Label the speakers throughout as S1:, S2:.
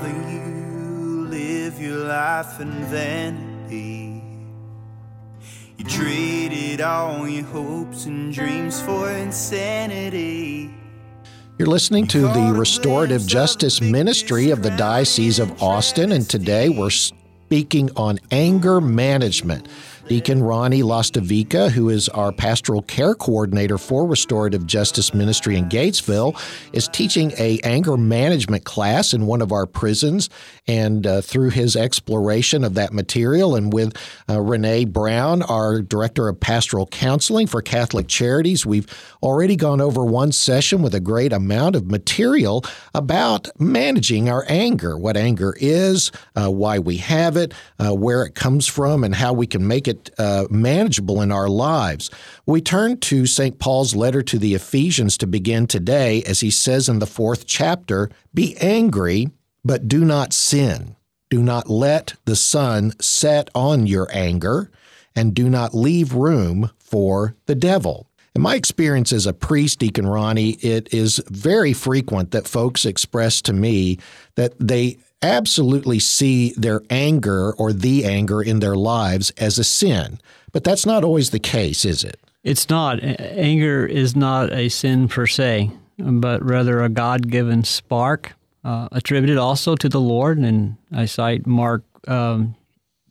S1: rather you live your life in vanity. You traded all your hopes and dreams for insanity.
S2: You're listening to the Restorative Justice Ministry of the Diocese of Austin, and today we're speaking on anger management. Deacon Ronnie Lastavica, who is our pastoral care coordinator for Restorative Justice Ministry in Gatesville, is teaching a anger management class in one of our prisons. And uh, through his exploration of that material, and with uh, Renee Brown, our director of pastoral counseling for Catholic Charities, we've already gone over one session with a great amount of material about managing our anger, what anger is, uh, why we have it, uh, where it comes from, and how we can make it uh, manageable in our lives. We turn to St. Paul's letter to the Ephesians to begin today, as he says in the fourth chapter Be angry, but do not sin. Do not let the sun set on your anger, and do not leave room for the devil. In my experience as a priest, Deacon Ronnie, it is very frequent that folks express to me that they absolutely see their anger or the anger in their lives as a sin. But that's not always the case, is it?
S3: It's not. Anger is not a sin per se, but rather a God given spark uh, attributed also to the Lord. And I cite Mark um,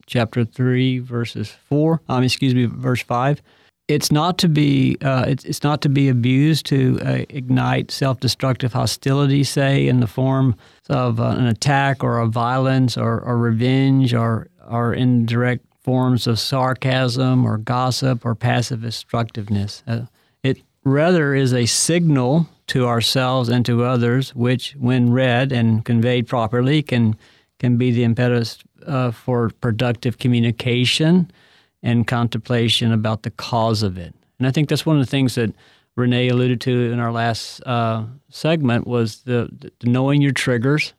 S3: chapter 3, verses 4, um, excuse me, verse 5 it's not to be uh, it's, it's not to be abused to uh, ignite self-destructive hostility, say in the form of uh, an attack or a violence or, or revenge or or indirect forms of sarcasm or gossip or passive destructiveness. Uh, it rather is a signal to ourselves and to others, which, when read and conveyed properly, can can be the impetus uh, for productive communication and contemplation about the cause of it. And I think that's one of the things that Renee alluded to in our last uh, segment was the, the, knowing your triggers,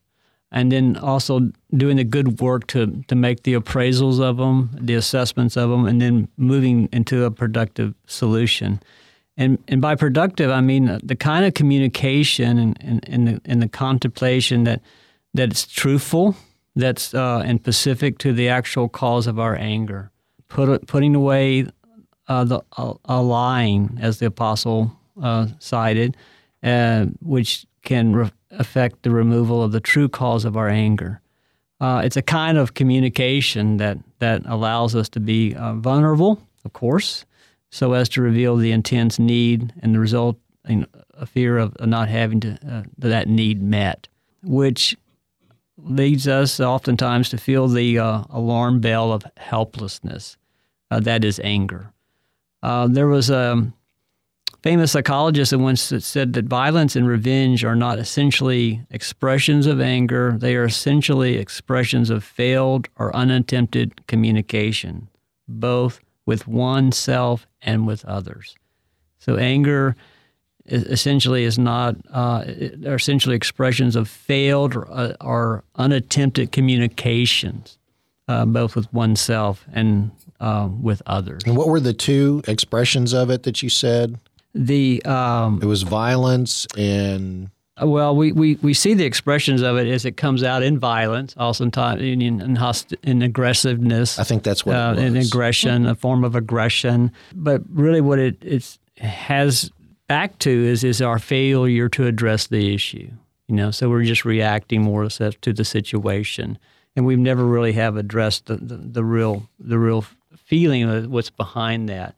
S3: and then also doing the good work to to make the appraisals of them, the assessments of them, and then moving into a productive solution. And and by productive, I mean the kind of communication and and, and, the, and the contemplation that that it's truthful, that's uh, and specific to the actual cause of our anger put, putting away uh, the a, lying, as the apostle uh, cited, uh, which can re- affect the removal of the true cause of our anger. Uh, it's a kind of communication that that allows us to be uh, vulnerable, of course, so as to reveal the intense need and the result, know, a fear of not having to uh, that need met, which leads us oftentimes to feel the alarm bell of helplessness uh, that is anger. Uh, there was a famous psychologist that once said that violence and revenge are not essentially expressions of anger, they are essentially expressions of failed or unattempted communication, both with oneself and with others. So, anger essentially is not uh, are essentially expressions of failed or, uh, or unattempted communications, uh, both with oneself and uh, with others.
S2: And what were the two expressions of it that you said?
S3: The um,
S2: it was violence and.
S3: Well, we, we, we see the expressions of it as it comes out in violence, oftentimes in in, host- in aggressiveness.
S2: I think that's what uh,
S3: in aggression, a form of aggression. But really, what it it's, has back to is is our failure to address the issue. You know, so we're just reacting more to the situation, and we've never really have addressed the, the, the real the real feeling of what's behind that.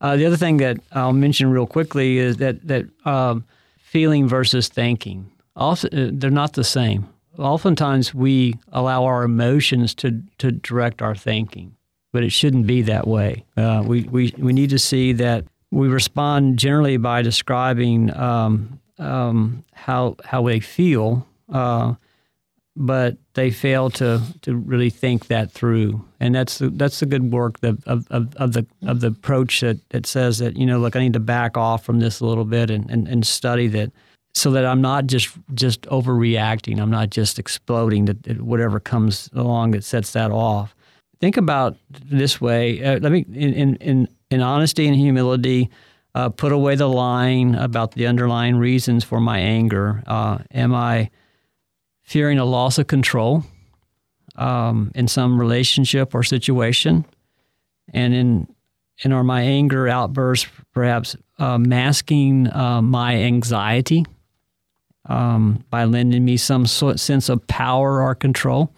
S3: Uh, the other thing that I'll mention real quickly is that that um, feeling versus thinking. Also, uh, they're not the same. Oftentimes, we allow our emotions to to direct our thinking, but it shouldn't be that way. Uh, we we we need to see that we respond generally by describing um, um, how how they feel, uh, but they fail to to really think that through. And that's the, that's the good work of, of, of the of the approach that, that says that you know look I need to back off from this a little bit and, and, and study that so that I'm not just just overreacting. I'm not just exploding that whatever comes along that sets that off. Think about this way. Uh, let me in in in honesty and humility. Uh, put away the line about the underlying reasons for my anger. Uh, am I fearing a loss of control um, in some relationship or situation, and in in or my anger outbursts, perhaps uh, masking uh, my anxiety um, by lending me some sort, sense of power or control.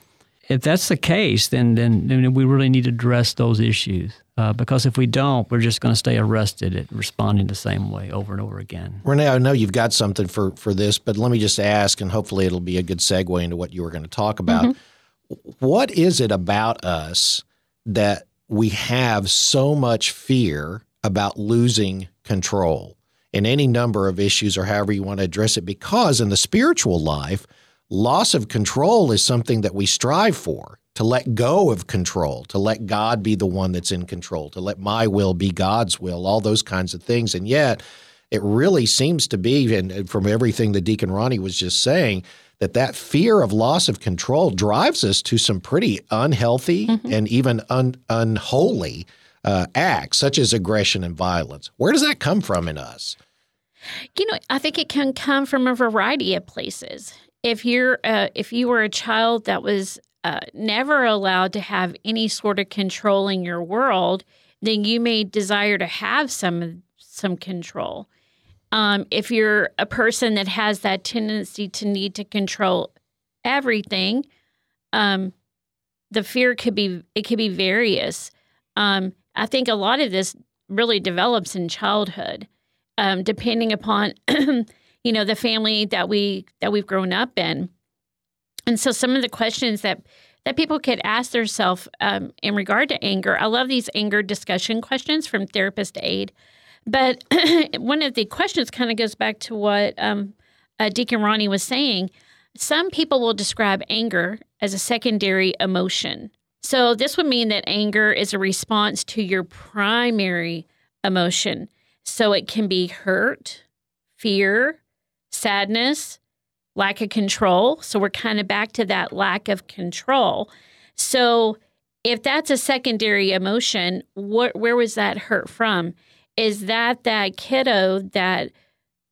S3: If that's the case, then then, then we really need to address those issues. Uh, because if we don't, we're just going to stay arrested at responding the same way over and over again.
S2: Renee, I know you've got something for, for this, but let me just ask, and hopefully it'll be a good segue into what you were going to talk about. Mm-hmm. What is it about us that we have so much fear about losing control in any number of issues or however you want to address it? Because in the spiritual life, loss of control is something that we strive for to let go of control, to let God be the one that's in control, to let my will be God's will, all those kinds of things. And yet, it really seems to be, and from everything that Deacon Ronnie was just saying, that that fear of loss of control drives us to some pretty unhealthy mm-hmm. and even un, unholy uh, acts, such as aggression and violence. Where does that come from in us?
S4: You know, I think it can come from a variety of places. If you're, uh, if you were a child that was uh, never allowed to have any sort of control in your world, then you may desire to have some some control. Um, if you're a person that has that tendency to need to control everything, um, the fear could be it could be various. Um, I think a lot of this really develops in childhood, um, depending upon you know the family that we that we've grown up in. And so some of the questions that that people could ask themselves um, in regard to anger. I love these anger discussion questions from Therapist Aid. But one of the questions kind of goes back to what um, uh, Deacon Ronnie was saying. Some people will describe anger as a secondary emotion. So this would mean that anger is a response to your primary emotion. So it can be hurt, fear, sadness, lack of control. So we're kind of back to that lack of control. So if that's a secondary emotion, what where was that hurt from? Is that that kiddo that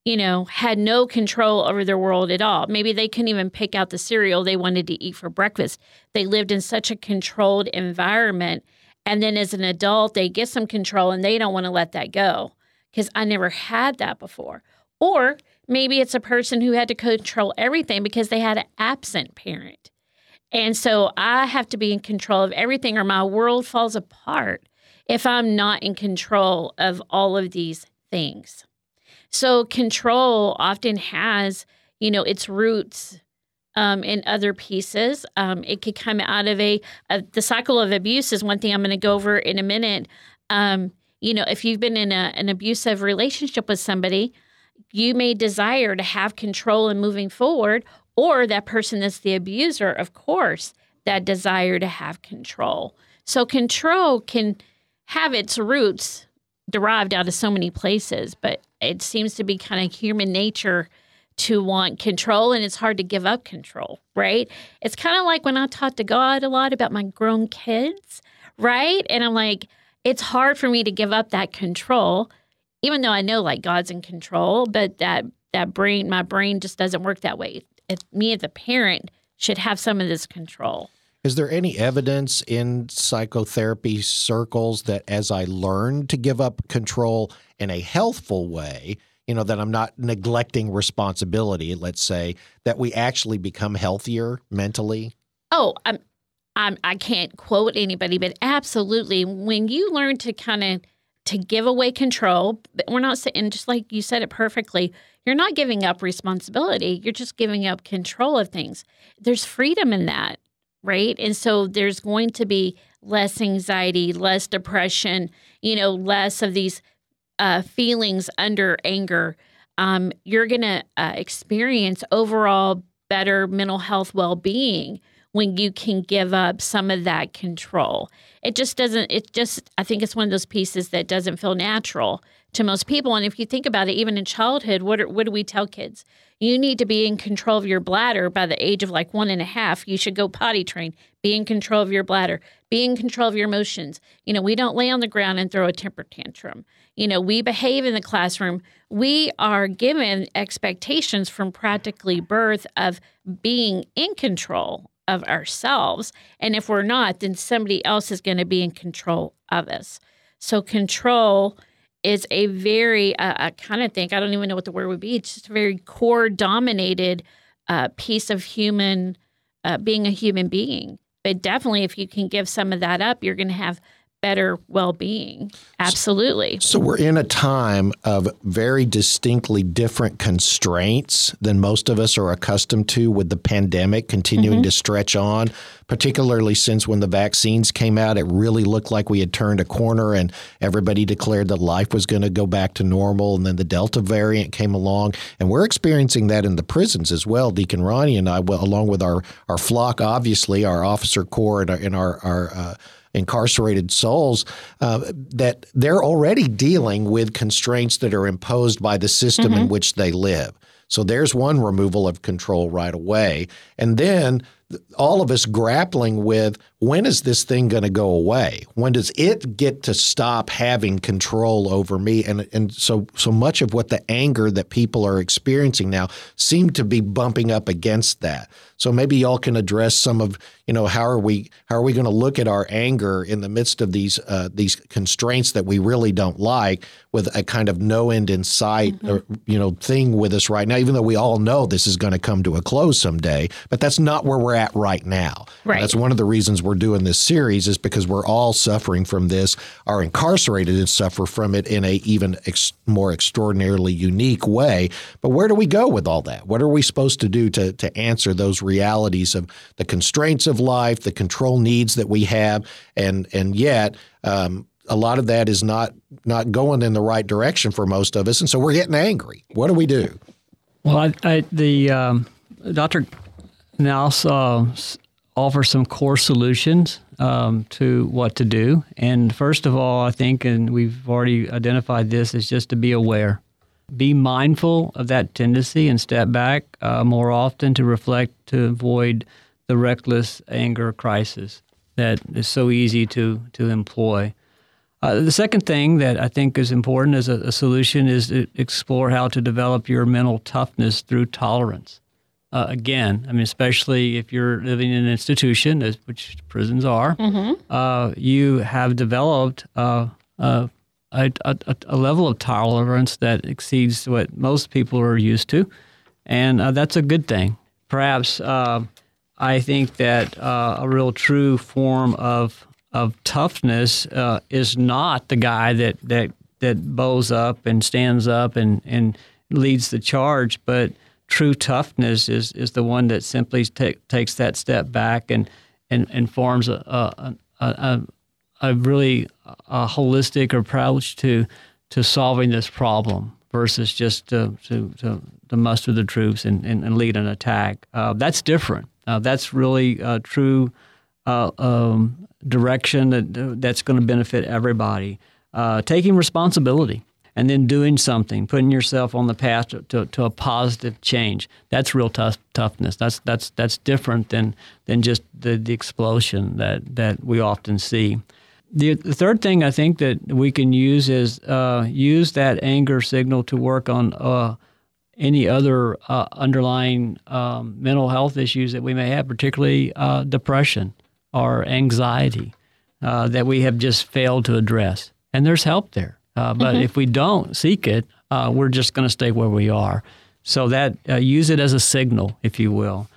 S4: you know had no control over their world at all? Maybe they couldn't even pick out the cereal they wanted to eat for breakfast. They lived in such a controlled environment and then as an adult they get some control and they don't want to let that go because I never had that before. Or Maybe it's a person who had to control everything because they had an absent parent. And so I have to be in control of everything or my world falls apart if I'm not in control of all of these things. So control often has, you know, its roots um, in other pieces. Um, it could come out of a, a, the cycle of abuse is one thing I'm going to go over in a minute. Um, you know, if you've been in a, an abusive relationship with somebody, you may desire to have control in moving forward, or that person that's the abuser, of course, that desire to have control. So, control can have its roots derived out of so many places, but it seems to be kind of human nature to want control and it's hard to give up control, right? It's kind of like when I talk to God a lot about my grown kids, right? And I'm like, it's hard for me to give up that control even though I know like God's in control, but that that brain, my brain just doesn't work that way. If me as a parent should have some of this control.
S2: Is there any evidence in psychotherapy circles that as I learn to give up control in a healthful way, you know, that I'm not neglecting responsibility, let's say, that we actually become healthier mentally?
S4: Oh, I'm, I'm I can't quote anybody, but absolutely when you learn to kind of to give away control. But we're not saying, just like you said it perfectly, you're not giving up responsibility. You're just giving up control of things. There's freedom in that, right? And so there's going to be less anxiety, less depression, you know, less of these uh, feelings under anger. Um, you're going to uh, experience overall better mental health well being when you can give up some of that control. It just doesn't, it just, I think it's one of those pieces that doesn't feel natural to most people. And if you think about it, even in childhood, what, are, what do we tell kids? You need to be in control of your bladder by the age of like one and a half. You should go potty train, be in control of your bladder, be in control of your emotions. You know, we don't lay on the ground and throw a temper tantrum. You know, we behave in the classroom. We are given expectations from practically birth of being in control of ourselves. And if we're not, then somebody else is going to be in control of us. So, control is a very, uh, I kind of think, I don't even know what the word would be, it's just a very core dominated uh, piece of human, uh, being a human being. But definitely, if you can give some of that up, you're going to have better well-being. Absolutely.
S2: So we're in a time of very distinctly different constraints than most of us are accustomed to with the pandemic continuing mm-hmm. to stretch on particularly since when the vaccines came out it really looked like we had turned a corner and everybody declared that life was going to go back to normal and then the delta variant came along. And we're experiencing that in the prisons as well. Deacon ronnie and i along with our our flock obviously our officer corps and our, and our, our uh, incarcerated souls, uh, that they're already dealing with constraints that are imposed by the system mm-hmm. in which they live. So there's one removal of control right away. And then all of us grappling with when is this thing going to go away? When does it get to stop having control over me? And and so so much of what the anger that people are experiencing now seem to be bumping up against that. So maybe y'all can address some of you know how are we how are we going to look at our anger in the midst of these uh, these constraints that we really don't like with a kind of no end in sight mm-hmm. or, you know thing with us right now. Even though we all know this is going to come to a close someday, but that's not where we're at right now.
S4: Right.
S2: And that's one of the reasons we're doing this series is because we're all suffering from this, are incarcerated and suffer from it in a even ex- more extraordinarily unique way. But where do we go with all that? What are we supposed to do to to answer those realities of the constraints of life, the control needs that we have, and and yet. Um, a lot of that is not not going in the right direction for most of us, and so we're getting angry. What do we do?
S3: Well, I, I, the um, Dr now uh, offer some core solutions um, to what to do. And first of all, I think, and we've already identified this, is just to be aware. Be mindful of that tendency and step back uh, more often to reflect to avoid the reckless anger crisis that is so easy to, to employ. Uh, the second thing that I think is important as a, a, solution is to explore how to develop your mental toughness through tolerance uh, again, I mean, especially if you're living in an institution, which prisons are, mm-hmm. uh, you have developed uh, a, a, a, level of tolerance that exceeds what most people are used to, and uh, that's a good thing. Perhaps uh, I think that uh, a real true form of of toughness is not the guy that that that bows up and stands up and and leads the charge, but true toughness is is the one that simply take, takes that step back and and, and forms a a, a, a really a holistic approach to to solving this problem versus just to to, to, to muster the troops and, and, and lead an attack. Uh, that's different. Uh, that's really a true uh, um, direction that that's going to benefit everybody. Uh, taking responsibility and then doing something, putting yourself on the path to, to, to, a positive change. That's real tough toughness. That's that's that's different than than just the, the explosion that that we often see. The, the third thing I think that we can use is uh, use that anger signal to work on uh, any other uh, underlying um, mental health issues that we may have, particularly uh, depression or anxiety uh, that we have just failed to address. And there's help there. Uh, but mm-hmm. if we don't seek it, uh, we're just going to stay where we are. So that uh, use it as a signal, if you will.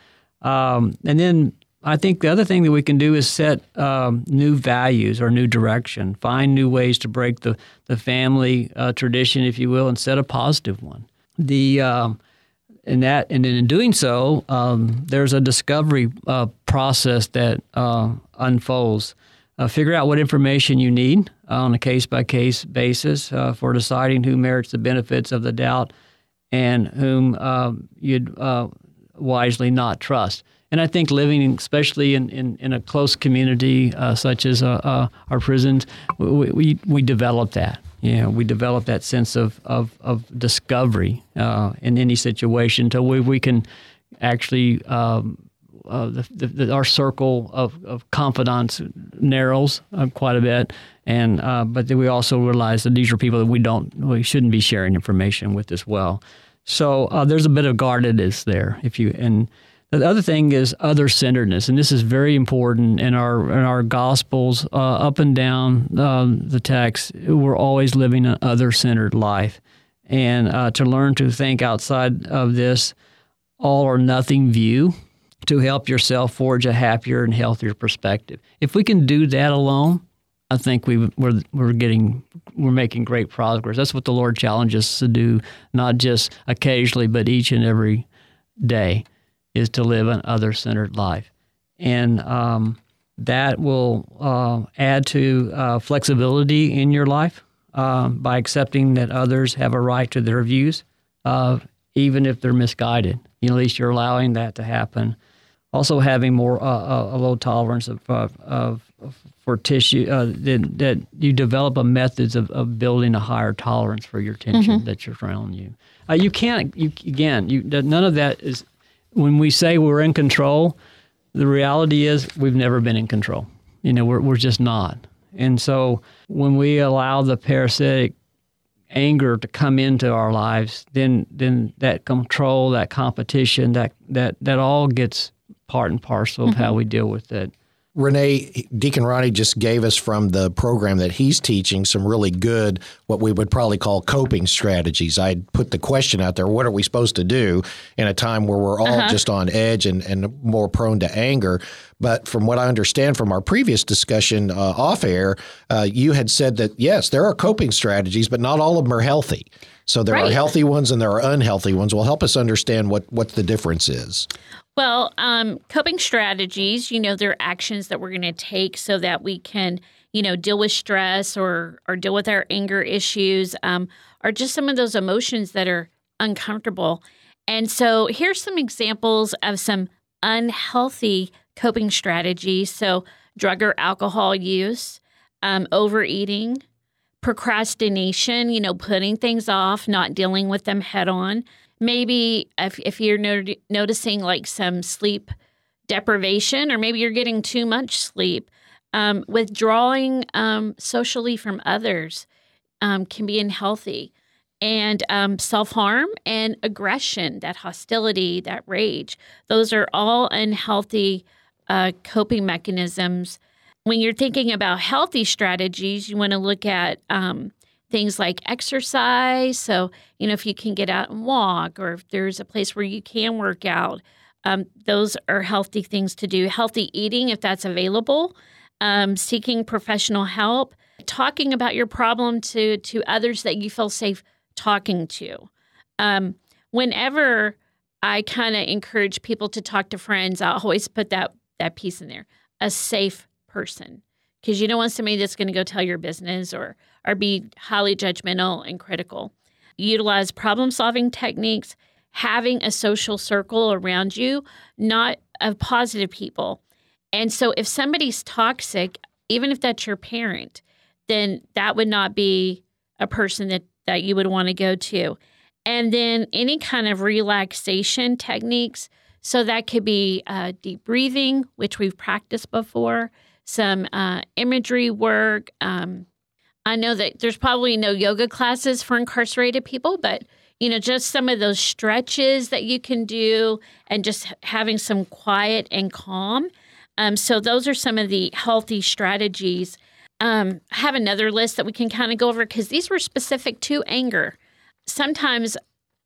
S3: Um, and then I think the other thing that we can do is set um, new values or new direction. Find new ways to break the the family uh, tradition, if you will, and set a positive one. The um, and that and in doing so, um, there's a discovery uh, process that uh, unfolds. Uh, figure out what information you need on a case by case basis uh, for deciding who merits the benefits of the doubt and whom uh, you'd uh, wisely, not trust. And I think living, especially in, in, in a close community uh, such as uh, uh, our prisons, we, we, we develop that. Know, we develop that sense of, of, of discovery uh, in any situation until we, we can actually, um, uh, the, the, our circle of, of confidants narrows uh, quite a bit. And, but then we also realize that these are people that we don't, we shouldn't be sharing information with as well. So there's a bit of guardedness there. If you, and, the other thing is other centeredness, and this is very important in our in our gospels, uh, up and down um, the text. We're always living an other centered life, and uh, to learn to think outside of this all or nothing view to help yourself forge a happier and healthier perspective. If we can do that alone, I think we we're we're getting we're making great progress. That's what the Lord challenges us to do, not just occasionally, but each and every day is to live an other centered life. And um, that will uh, add to uh, flexibility in your life uh, by accepting that others have a right to their views, uh, even if they're misguided. You know, at least you're allowing that to happen. Also, having more uh, a low tolerance of, of, of for tissue uh, that, that you develop a methods of, of building a higher tolerance for your tension mm-hmm. that you're around you. you can't. You again. You none of that is when we say we're in control, the reality is we've never been in control. You know, we're, we're just not. And so when we allow the parasitic anger to come into our lives, then then that control, that competition, that that that all gets part and parcel of mm-hmm. how we deal with it.
S2: Renee, Deacon Ronnie just gave us from the program that he's teaching some really good, what we would probably call coping strategies. I put the question out there what are we supposed to do in a time where we're all uh-huh. just on edge and, and more prone to anger? But from what I understand from our previous discussion uh, off air, uh, you had said that yes, there are coping strategies, but not all of them are healthy. So there right. are healthy ones and there are unhealthy ones. Will help us understand what what the difference is.
S4: Well, um, coping strategies, you know, they're actions that we're going to take so that we can, you know, deal with stress or or deal with our anger issues, um, or just some of those emotions that are uncomfortable. And so, here's some examples of some unhealthy coping strategies. So, drug or alcohol use, um, overeating, procrastination, you know, putting things off, not dealing with them head on, maybe if, if you're not- noticing like some sleep deprivation, or maybe you're getting too much sleep, um, withdrawing um, socially from others um, can be unhealthy. And um, self harm and aggression, that hostility, that rage, those are all unhealthy uh, coping mechanisms. When you're thinking about healthy strategies, you want to look at um, things like exercise. So, you know, if you can get out and walk, or if there's a place where you can work out, um, those are healthy things to do. Healthy eating, if that's available, um, seeking professional help, talking about your problem to to others that you feel safe talking to. Um, whenever I kind of encourage people to talk to friends, I always put that that piece in there: a safe person because you don't want somebody that's going to go tell your business or or be highly judgmental and critical. Utilize problem solving techniques, having a social circle around you, not of positive people. And so if somebody's toxic, even if that's your parent, then that would not be a person that, that you would want to go to. And then any kind of relaxation techniques. So that could be uh, deep breathing, which we've practiced before some uh, imagery work. Um, I know that there's probably no yoga classes for incarcerated people, but you know, just some of those stretches that you can do and just having some quiet and calm. Um, so those are some of the healthy strategies. Um, I have another list that we can kind of go over because these were specific to anger. Sometimes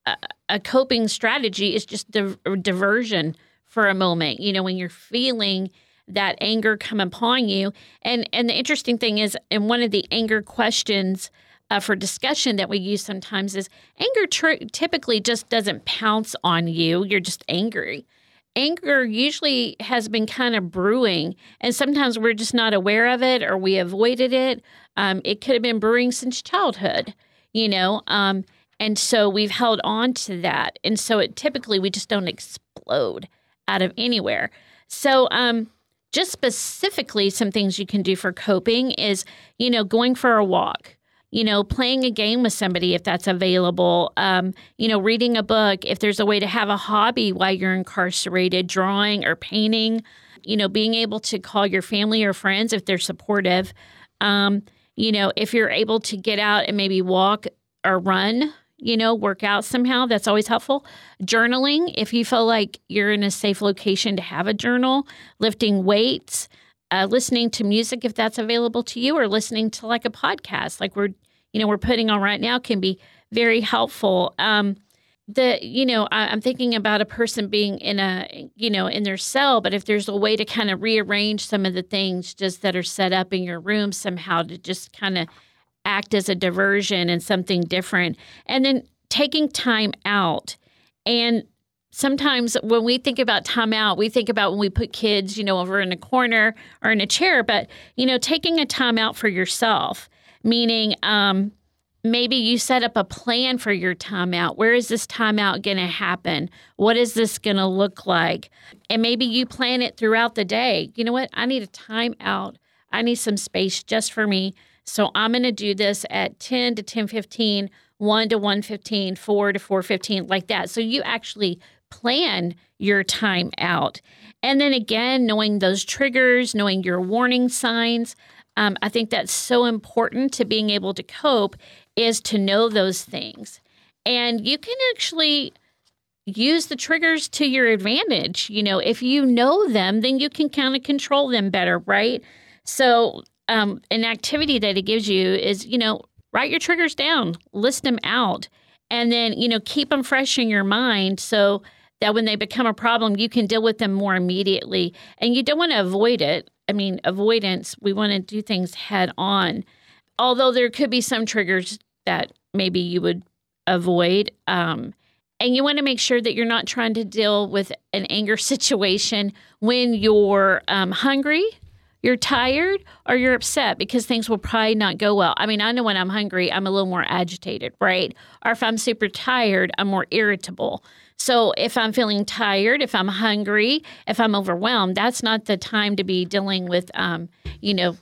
S4: a, a coping strategy is just di- diversion for a moment. You know, when you're feeling that anger come upon you. And and the interesting thing is, in one of the anger questions uh, for discussion that we use sometimes is anger tr- typically just doesn't pounce on you. You're just angry. Anger usually has been kind of brewing, and sometimes we're just not aware of it or we avoided it. Um, it could have been brewing since childhood, you know. Um, And so we've held on to that. And so it typically we just don't explode out of anywhere. So um just specifically some things you can do for coping is, you know, going for a walk you know, playing a game with somebody if that's available, um, you know, reading a book, if there's a way to have a hobby while you're incarcerated, drawing or painting, you know, being able to call your family or friends if they're supportive. Um, you know, if you're able to get out and maybe walk or run, you know, work out somehow, that's always helpful. Journaling, if you feel like you're in a safe location to have a journal, lifting weights, uh, listening to music if that's available to you, or listening to like a podcast, like we're you know we're putting on right now, can be very helpful. Um, the you know I, I'm thinking about a person being in a you know in their cell, but if there's a way to kind of rearrange some of the things just that are set up in your room somehow to just kind of act as a diversion and something different, and then taking time out and sometimes when we think about time out, we think about when we put kids, you know, over in a corner or in a chair, but, you know, taking a time out for yourself, meaning um, maybe you set up a plan for your time out. Where is this time out going to happen? What is this going to look like? And maybe you plan it throughout the day. You know what? I need a time out. I need some space just for me. So I'm going to do this at 10 to 10:15, 1 to 1:15, 4 to 4:15 like that. So you actually plan your time out. And then again, knowing those triggers, knowing your warning signs. Um, I think that's so important to being able to cope is to know those things. And you can actually use the triggers to your advantage. You know, if you know them, then you can kind of control them better, right? So, um, an activity that it gives you is, you know, write your triggers down, list them out, and then, you know, keep them fresh in your mind. So, that when they become a problem, you can deal with them more immediately. And you don't want to avoid it. I mean, avoidance, we want to do things head on. Although there could be some triggers that maybe you would avoid. Um, and you want to make sure that you're not trying to deal with an anger situation when you're um, hungry, you're tired, or you're upset because things will probably not go well. I mean, I know when I'm hungry, I'm a little more agitated, right? Or if I'm super tired, I'm more irritable. So if I'm feeling tired, if I'm hungry, if I'm overwhelmed, that's not the time to be dealing with, um, you know,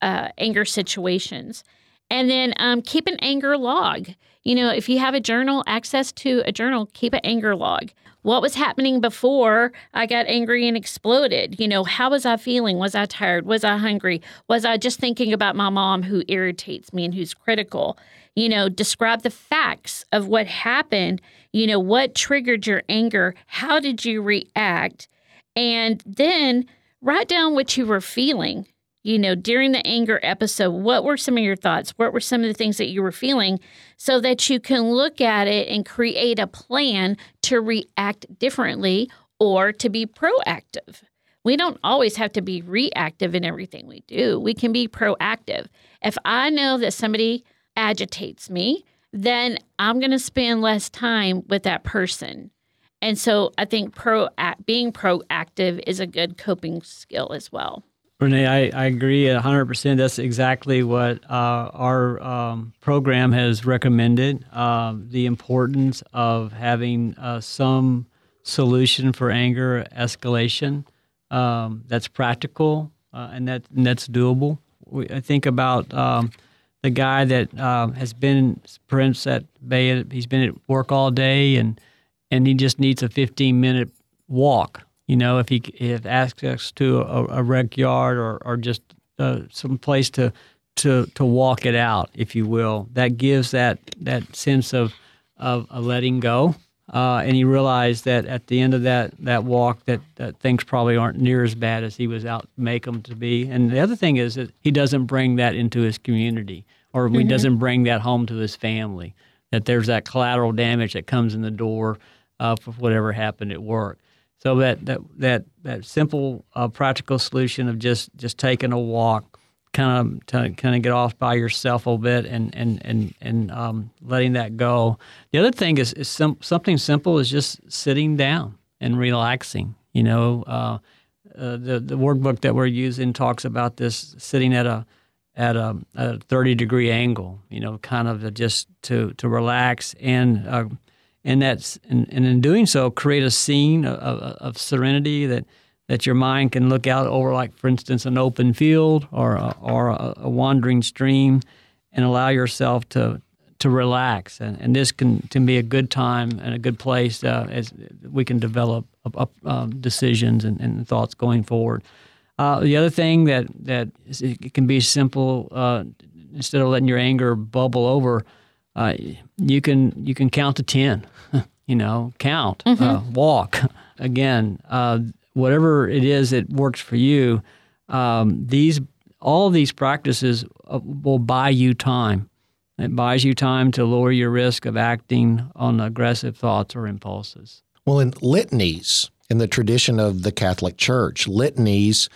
S4: uh, anger situations. And then um, keep an anger log. You know, if you have a journal, access to a journal, keep an anger log. What was happening before I got angry and exploded? You know, how was I feeling? Was I tired? Was I hungry? Was I just thinking about my mom who irritates me and who's critical? You know, describe the facts of what happened you know, what triggered your anger? How did you react? And then write down what you were feeling, you know, during the anger episode. What were some of your thoughts? What were some of the things that you were feeling so that you can look at it and create a plan to react differently or to be proactive? We don't always have to be reactive in everything we do. We can be proactive. If I know that somebody agitates me, then I'm going to spend less time with that person. And so I think pro being proactive is a good coping skill as well.
S3: Renee, I, I agree 100%. That's exactly what uh, our um, program has recommended uh, the importance of having uh, some solution for anger escalation um, that's practical uh, and, that, and that's doable. We, I think about um, the guy that uh, has been Prince at Bay. He's been at work all day, and and he just needs a 15 minute walk. You know, if he if access to a, a rec yard or or just uh, some place to to to walk it out, if you will, that gives that that sense of of a letting go. Uh, and he realized that at the end of that that walk, that, that things probably aren't near as bad as he was out to make them to be. And the other thing is that he doesn't bring that into his community or mm-hmm. he doesn't bring that home to his family. That there's that collateral damage that comes in the door uh, for whatever happened at work. So that that that that simple, uh, practical solution of just just taking a walk, kind of to kind of get off by yourself a bit and and and and um, letting that go. The other thing is, is some, something simple is just sitting down and relaxing. You know, uh, uh, the the workbook that we're using talks about this sitting at a at a, a 30 degree angle, you know, kind of just to, to relax and, uh, and that's, and, and in doing so, create a scene of, of, serenity that, that your mind can look out over, like, for instance, an open field or a, or a, wandering stream and allow yourself to, to relax. And, and this can, can be a good time and a good place uh, as we can develop um, decisions and, and thoughts going forward. Uh, the other thing that that is, it can be simple. Uh, instead of letting your anger bubble over, uh, you can you can count to ten. you know, count, uh, mm-hmm. walk. Again, uh, whatever it is that works for you. Um, these all these practices uh, will buy you time. It buys you time to lower your risk of acting on aggressive thoughts or impulses.
S2: Well, in litanies, in the tradition of the Catholic Church. Litanies,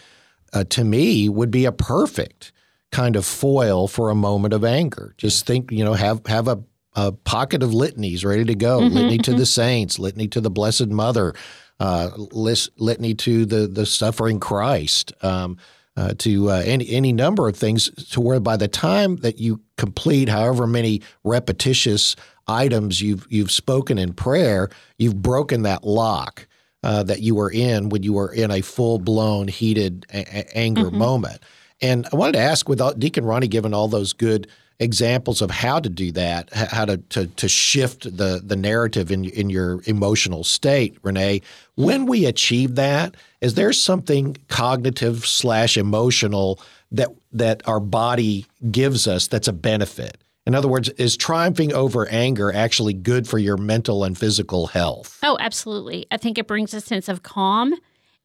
S2: uh, to me, would be a perfect kind of foil for a moment of anger. Just think, you know, have have a, a pocket of litanies ready to go. Mm-hmm, litany to the mm-hmm. saints, litany to the Blessed Mother, uh, litany to the the suffering Christ. Um, uh, to uh, any any number of things, to where by the time that you complete however many repetitious items you've you've spoken in prayer, you've broken that lock uh, that you were in when you were in a full blown heated a- anger mm-hmm. moment. And I wanted to ask, with Deacon Ronnie giving all those good examples of how to do that, how to to, to shift the the narrative in in your emotional state, Renee. When we achieve that, is there something cognitive slash emotional that that our body gives us that's a benefit? In other words, is triumphing over anger actually good for your mental and physical health?
S4: Oh, absolutely. I think it brings a sense of calm,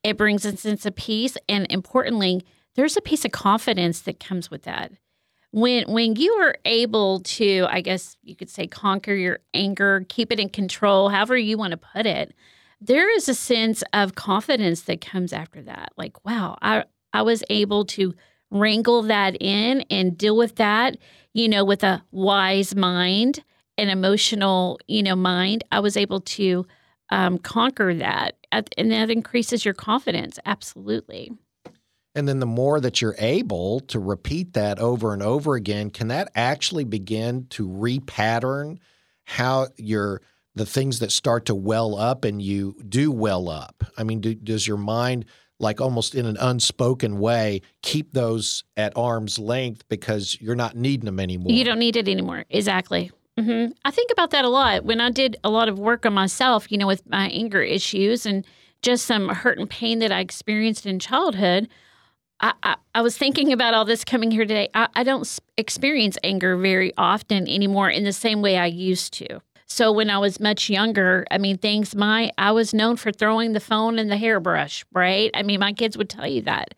S4: it brings a sense of peace, and importantly, there's a piece of confidence that comes with that. When when you are able to, I guess you could say conquer your anger, keep it in control, however you want to put it, there is a sense of confidence that comes after that. Like, wow, I I was able to wrangle that in and deal with that you know, with a wise mind, an emotional, you know, mind, I was able to um, conquer that. And that increases your confidence. Absolutely.
S2: And then the more that you're able to repeat that over and over again, can that actually begin to repattern how your the things that start to well up and you do well up? I mean, do, does your mind like almost in an unspoken way, keep those at arm's length because you're not needing them anymore.
S4: You don't need it anymore. Exactly. Mm-hmm. I think about that a lot when I did a lot of work on myself, you know, with my anger issues and just some hurt and pain that I experienced in childhood. I, I, was thinking about all this coming here today. I, I don't experience anger very often anymore in the same way I used to. So when I was much younger, I mean, things my I was known for throwing the phone and the hairbrush, right? I mean, my kids would tell you that.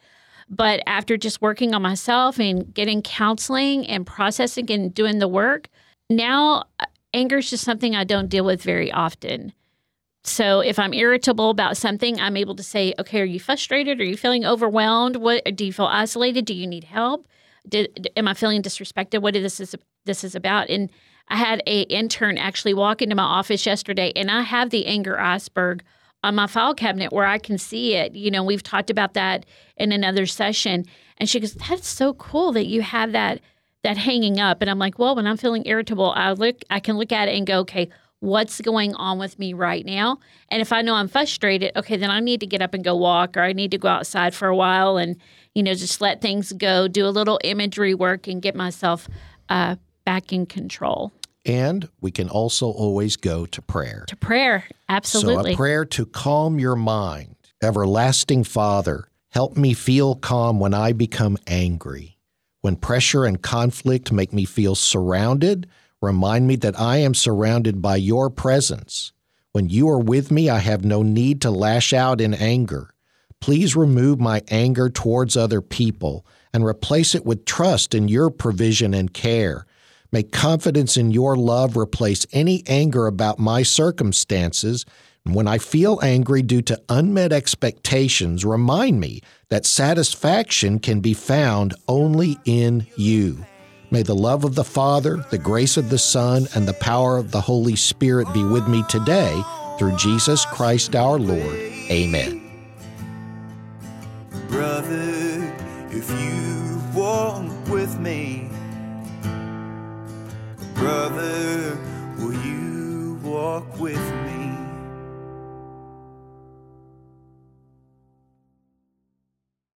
S4: But after just working on myself and getting counseling and processing and doing the work, now uh, anger is just something I don't deal with very often. So if I'm irritable about something, I'm able to say, "Okay, are you frustrated? Are you feeling overwhelmed? What do you feel isolated? Do you need help? Did, am I feeling disrespected? What is this is this is about?" And I had a intern actually walk into my office yesterday, and I have the anger iceberg on my file cabinet where I can see it. You know, we've talked about that in another session, and she goes, "That's so cool that you have that that hanging up." And I'm like, "Well, when I'm feeling irritable, I look, I can look at it and go, okay." What's going on with me right now? And if I know I'm frustrated, okay, then I need to get up and go walk, or I need to go outside for a while and, you know, just let things go, do a little imagery work, and get myself uh, back in control.
S2: And we can also always go to prayer.
S4: To prayer, absolutely.
S2: So, a prayer to calm your mind. Everlasting Father, help me feel calm when I become angry. When pressure and conflict make me feel surrounded, remind me that I am surrounded by your presence. When you are with me, I have no need to lash out in anger. Please remove my anger towards other people and replace it with trust in your provision and care. May confidence in your love replace any anger about my circumstances. And when I feel angry due to unmet expectations, remind me that satisfaction can be found only in you. May the love of the Father, the grace of the Son, and the power of the Holy Spirit be with me today through Jesus Christ our Lord. Amen.
S1: Brother, if you walk with me, brother, will you walk with me?